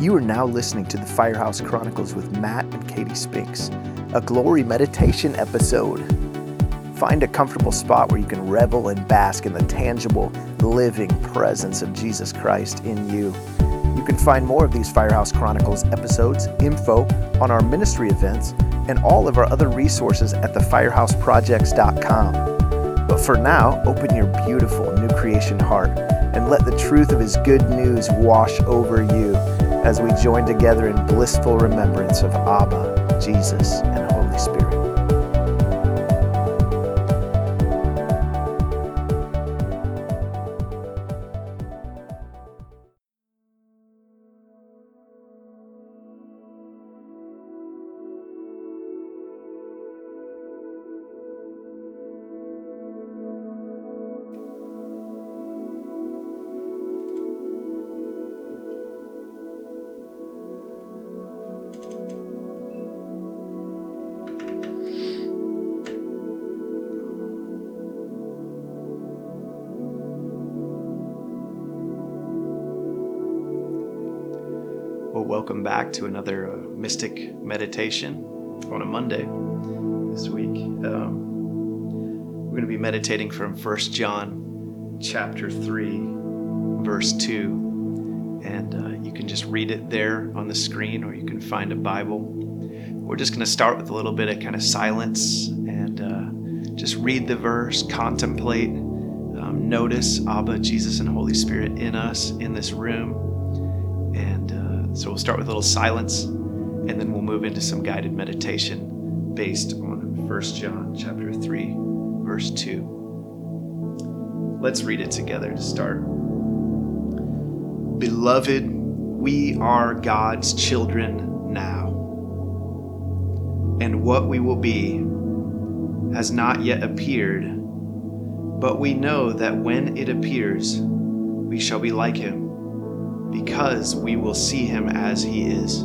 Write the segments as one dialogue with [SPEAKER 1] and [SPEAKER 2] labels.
[SPEAKER 1] You are now listening to the Firehouse Chronicles with Matt and Katie Spinks, a glory meditation episode. Find a comfortable spot where you can revel and bask in the tangible, living presence of Jesus Christ in you. You can find more of these Firehouse Chronicles episodes, info on our ministry events, and all of our other resources at thefirehouseprojects.com. But for now, open your beautiful new creation heart and let the truth of His good news wash over you as we join together in blissful remembrance of Abba, Jesus, and Holy Spirit. Welcome back to another uh, Mystic Meditation on a Monday this week. Um, we're going to be meditating from First John chapter 3, verse 2. And uh, you can just read it there on the screen, or you can find a Bible. We're just going to start with a little bit of kind of silence and uh, just read the verse, contemplate, um, notice Abba, Jesus, and Holy Spirit in us, in this room. So we'll start with a little silence, and then we'll move into some guided meditation based on 1 John chapter 3, verse 2. Let's read it together to start. Beloved, we are God's children now. And what we will be has not yet appeared, but we know that when it appears, we shall be like him because we will see him as he is.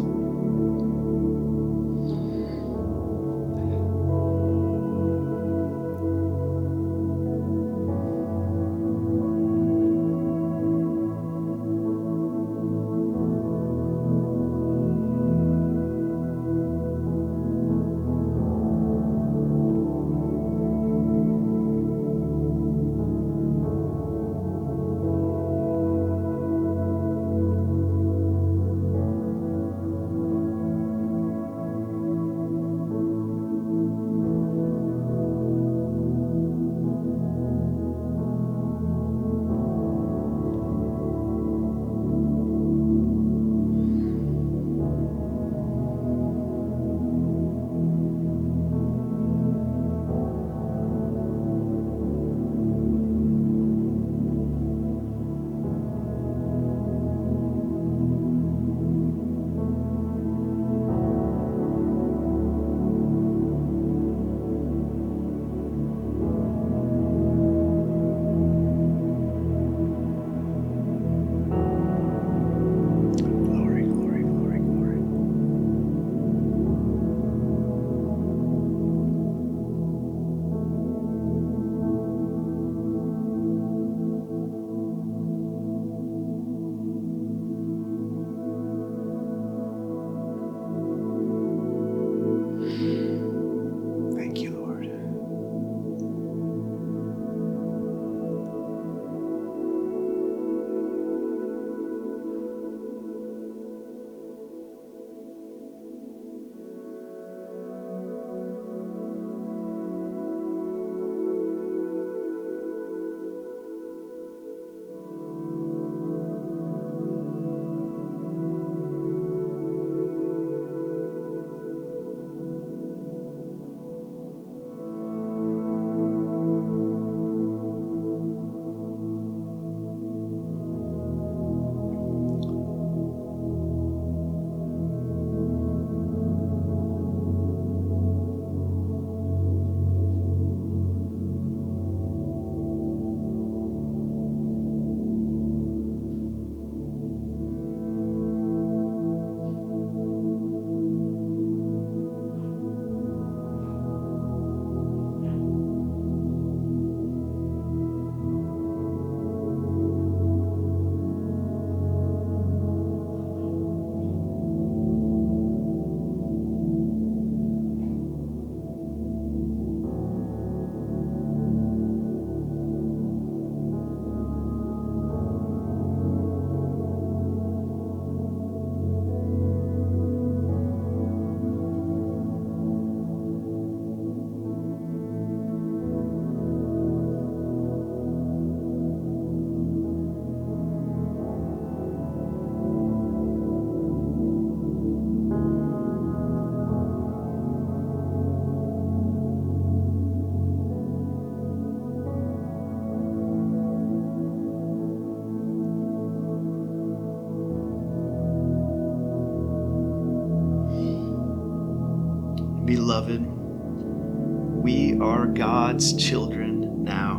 [SPEAKER 1] God's children now,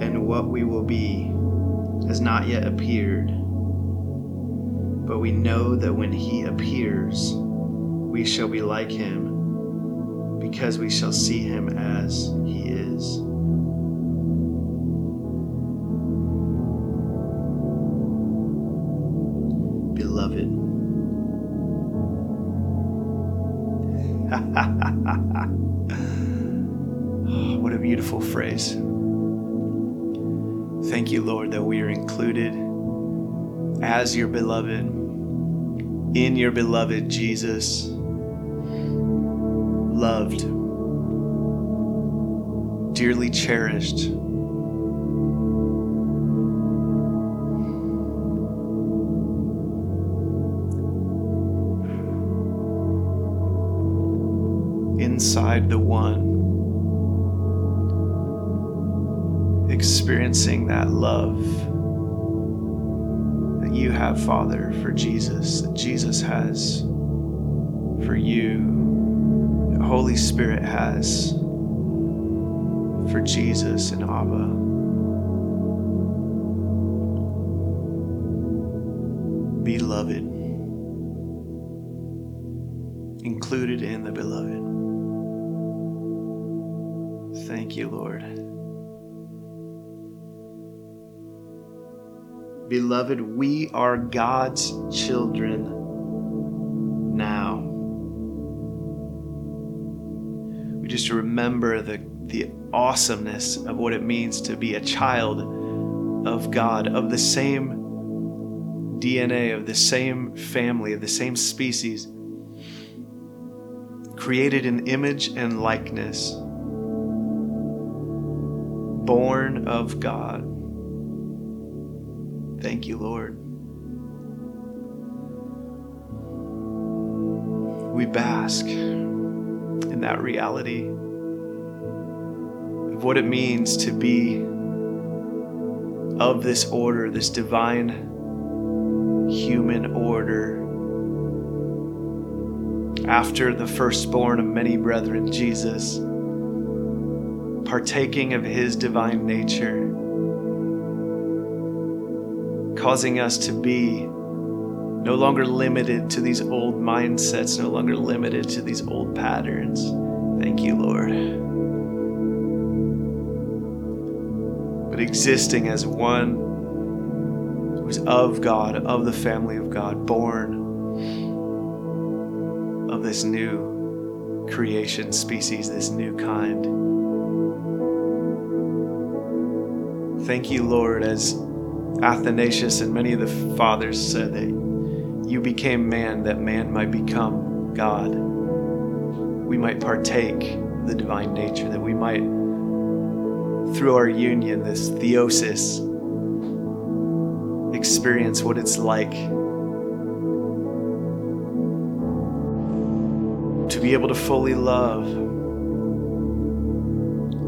[SPEAKER 1] and what we will be has not yet appeared. But we know that when He appears, we shall be like Him, because we shall see Him as He is. Thank you, Lord, that we are included as your beloved, in your beloved Jesus, loved, dearly cherished. Inside the one experiencing that love that you have, Father, for Jesus, that Jesus has for you, that Holy Spirit has for Jesus and Abba. Beloved, included in the beloved. Thank you, Lord. Beloved, we are God's children now. We just remember the, the awesomeness of what it means to be a child of God, of the same DNA, of the same family, of the same species, created in image and likeness, born of God. Thank you, Lord. We bask in that reality of what it means to be of this order, this divine human order. After the firstborn of many brethren, Jesus, partaking of his divine nature causing us to be no longer limited to these old mindsets, no longer limited to these old patterns. Thank you, Lord. But existing as one who's of God, of the family of God, born of this new creation species, this new kind. Thank you, Lord, as Athanasius and many of the fathers said that you became man that man might become God. We might partake the divine nature, that we might, through our union, this theosis, experience what it's like to be able to fully love,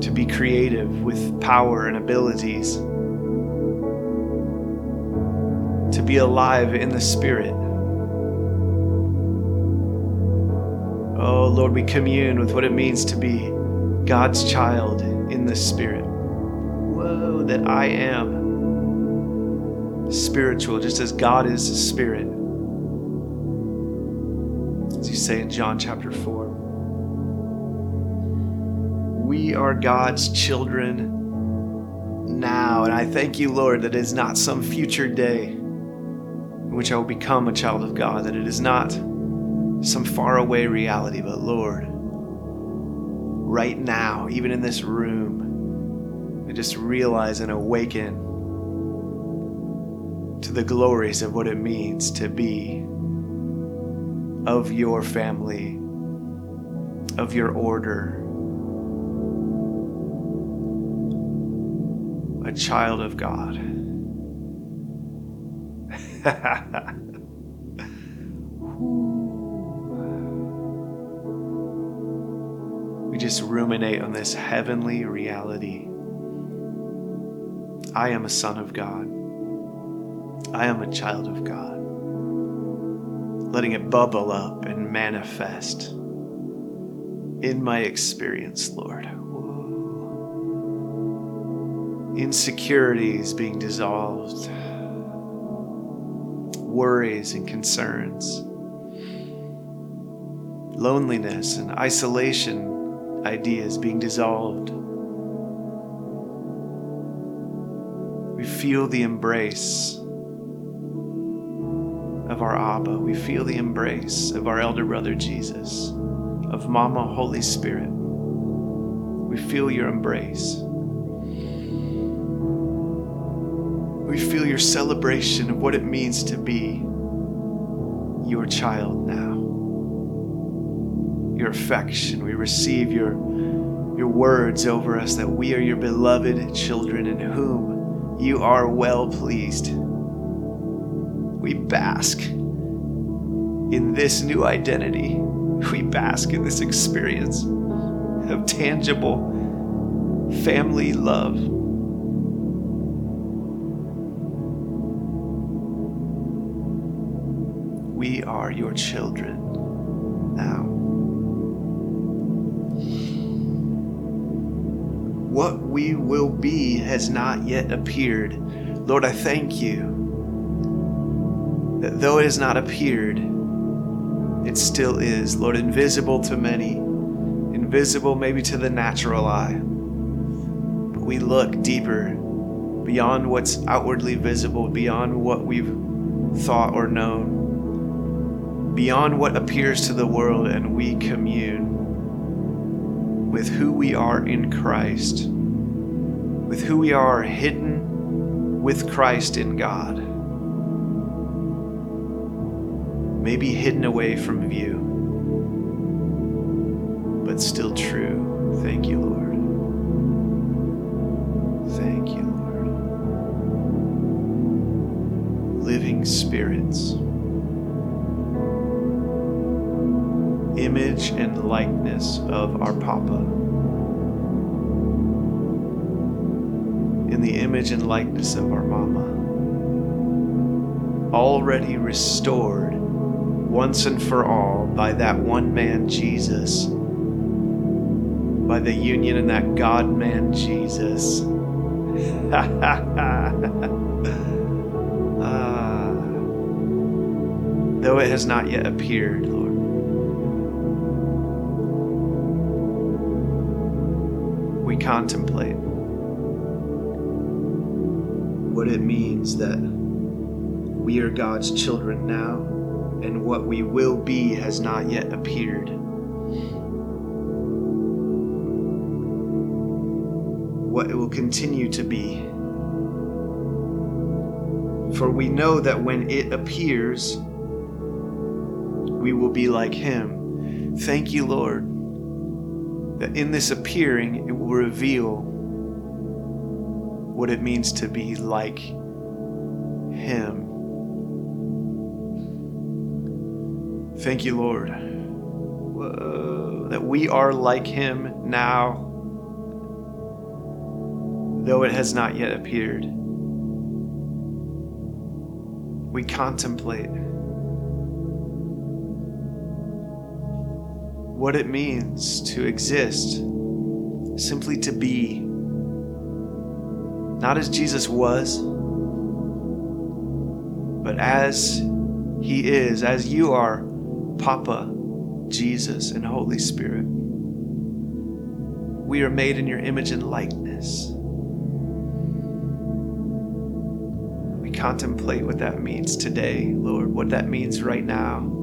[SPEAKER 1] to be creative with power and abilities to be alive in the Spirit. Oh Lord, we commune with what it means to be God's child in the Spirit. Whoa, that I am spiritual, just as God is spirit. As you say in John chapter 4. We are God's children now. And I thank you, Lord, that it is not some future day in which I will become a child of God, that it is not some faraway reality, but Lord, right now, even in this room, I just realize and awaken to the glories of what it means to be of your family, of your order, a child of God. we just ruminate on this heavenly reality. I am a son of God. I am a child of God. Letting it bubble up and manifest in my experience, Lord. Insecurities being dissolved, worries and concerns, loneliness and isolation ideas being dissolved. We feel the embrace of our Abba. We feel the embrace of our elder brother Jesus, of Mama Holy Spirit. We feel your embrace. We feel your celebration of what it means to be your child now. Your affection. We receive your, your words over us that we are your beloved children in whom you are well pleased we bask in this new identity. We bask in this experience of tangible family love. We are your children now. What we will be has not yet appeared. Lord, I thank you that though it has not appeared, it still is, Lord, invisible to many, invisible maybe to the natural eye. But we look deeper beyond what's outwardly visible, beyond what we've thought or known, beyond what appears to the world, and we commune with who we are in Christ, with who we are hidden with Christ in God maybe hidden away from view, but still true. Thank you, Lord. Thank you, Lord. Living spirits, likeness of our Papa. In the image and likeness of our Mama. Already restored once and for all by that one man, Jesus, by the union in that God man, Jesus. ah, though it has not yet appeared, contemplate what it means that we are God's children now and what we will be has not yet appeared. What it will continue to be. For we know that when it appears, we will be like Him. Thank you, Lord, that in this appearing, it will reveal what it means to be like Him. Thank you, Lord, Whoa, that we are like him now, though it has not yet appeared. We contemplate what it means to exist, simply to be, not as Jesus was, but as he is, as you are Papa, Jesus, and Holy Spirit. We are made in your image and likeness. We contemplate what that means today, Lord, what that means right now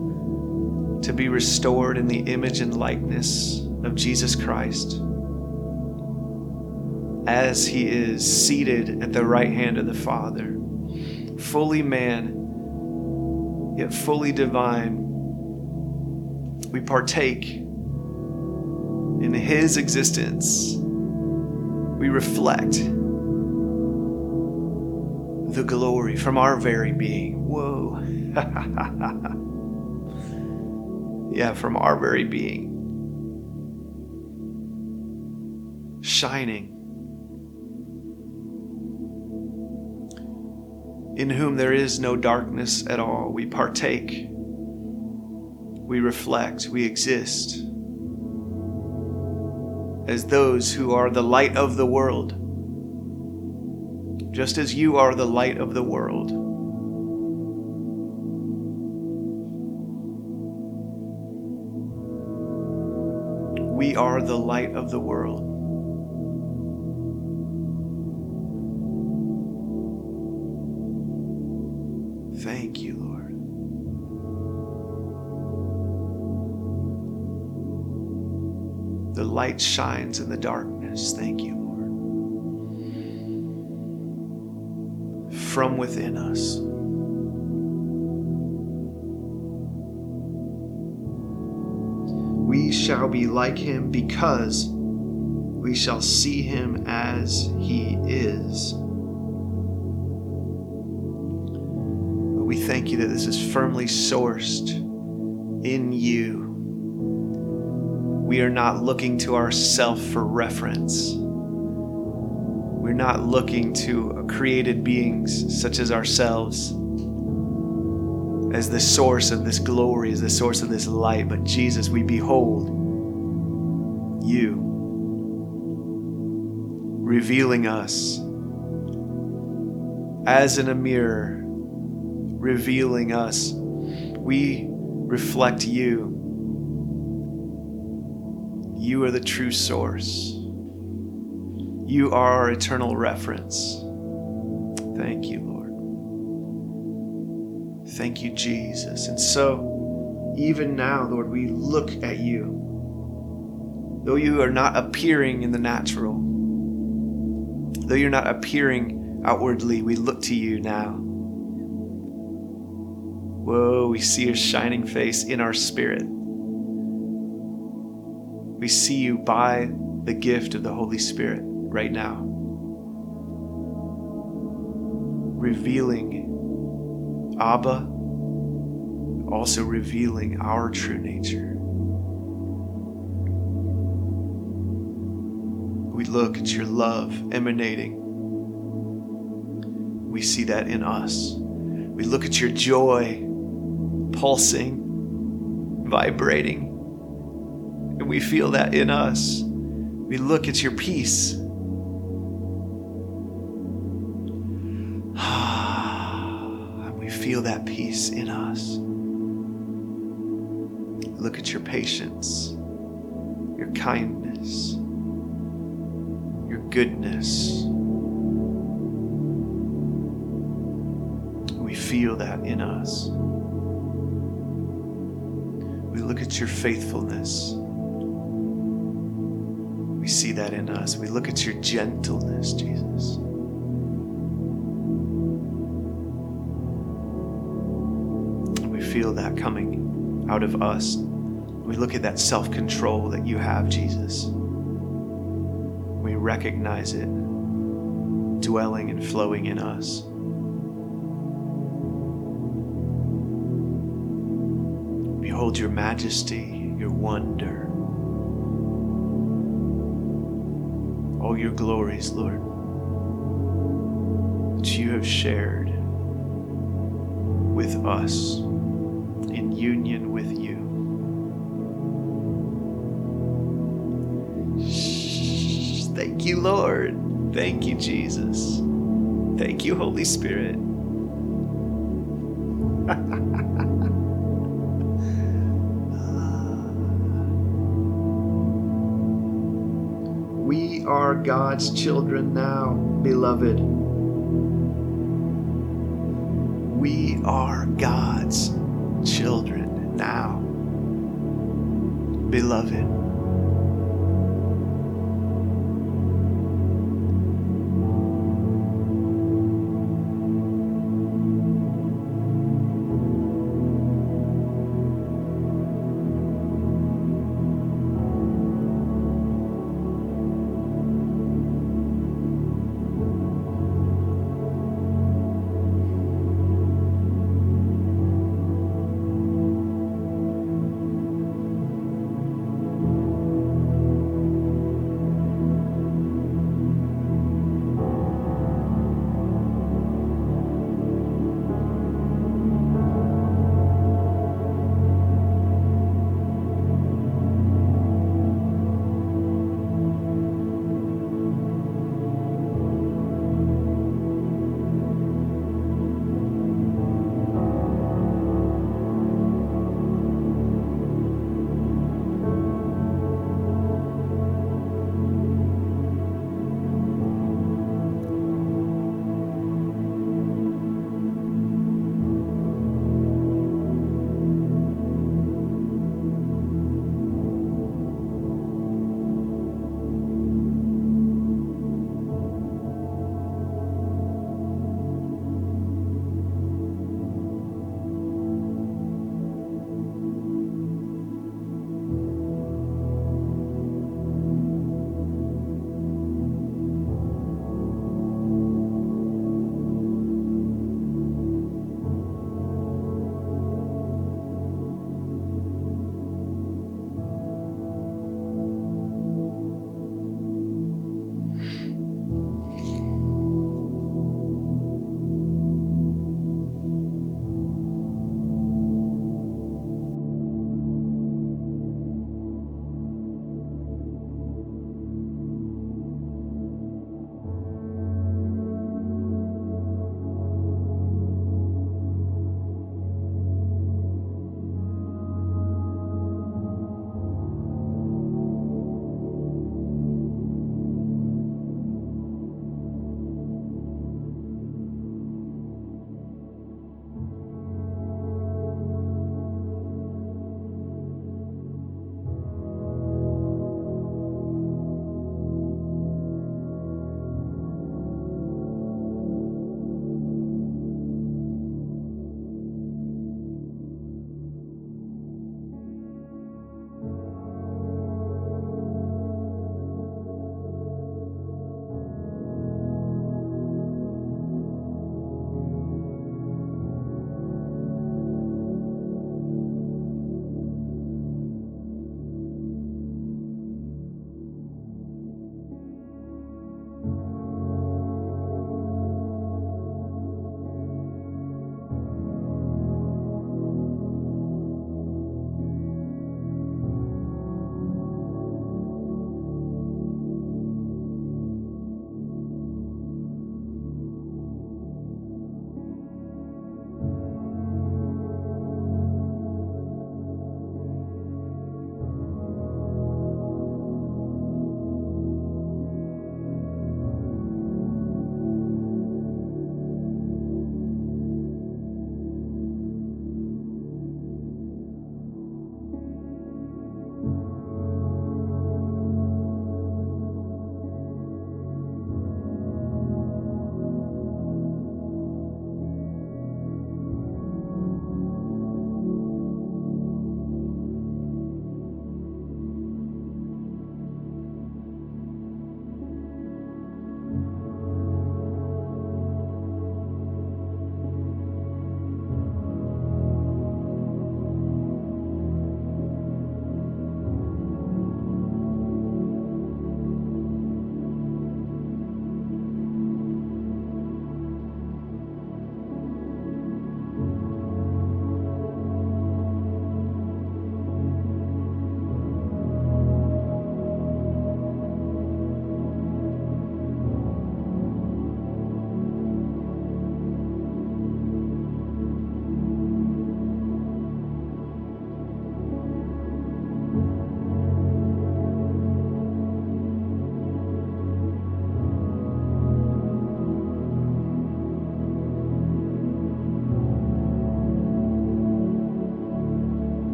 [SPEAKER 1] to be restored in the image and likeness of Jesus Christ as he is seated at the right hand of the Father, fully man, yet fully divine we partake in His existence. We reflect the glory from our very being. Whoa. yeah, from our very being. Shining. In whom there is no darkness at all. We partake we reflect, we exist as those who are the light of the world. Just as you are the light of the world. Are the light of the world. Thank you, Lord. The light shines in the darkness. Thank you, Lord. From within us. Shall be like him because we shall see him as he is. We thank you that this is firmly sourced in you. We are not looking to ourself for reference. We're not looking to created beings such as ourselves as the source of this glory, as the source of this light. But Jesus, we behold you revealing us as in a mirror revealing us. We reflect you. You are the true source. You are our eternal reference. Thank you, Lord. Thank you, Jesus. And so, even now, Lord, we look at you. Though you are not appearing in the natural, though you're not appearing outwardly, we look to you now. Whoa, we see your shining face in our spirit. We see you by the gift of the Holy Spirit right now, revealing Abba, also revealing our true nature. We look at your love emanating. We see that in us. We look at your joy pulsing, vibrating. And we feel that in us. We look at your peace. and we feel that peace in us. Look at your patience, your kindness, goodness. We feel that in us. We look at your faithfulness. We see that in us. We look at your gentleness, Jesus. We feel that coming out of us. We look at that self control that you have, Jesus. Recognize it dwelling and flowing in us. Behold your majesty, your wonder, all your glories, Lord, that you have shared with us in union with you, Lord. Thank you, Jesus. Thank you, Holy Spirit. we are God's children now, beloved. We are God's children now, beloved.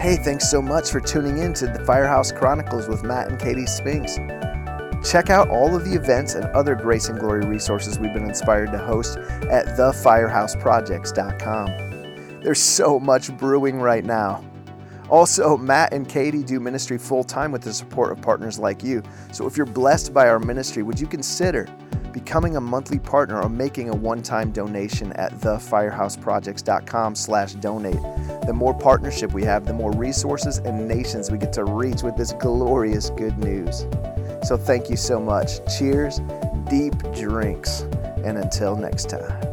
[SPEAKER 2] Hey, thanks so much for tuning in to the Firehouse Chronicles with Matt and Katie Spinks. Check out all of the events and other Grace and Glory resources we've been inspired to host at thefirehouseprojects.com. There's so much brewing right now. Also, Matt and Katie do ministry full time with the support of partners like you. So if you're blessed by our ministry, would you consider becoming a monthly partner or making a one-time donation at thefirehouseprojects.com slash donate. The more partnership we have, the more resources and nations we get to reach with this glorious good news. So thank you so much. Cheers, deep drinks, and until next time.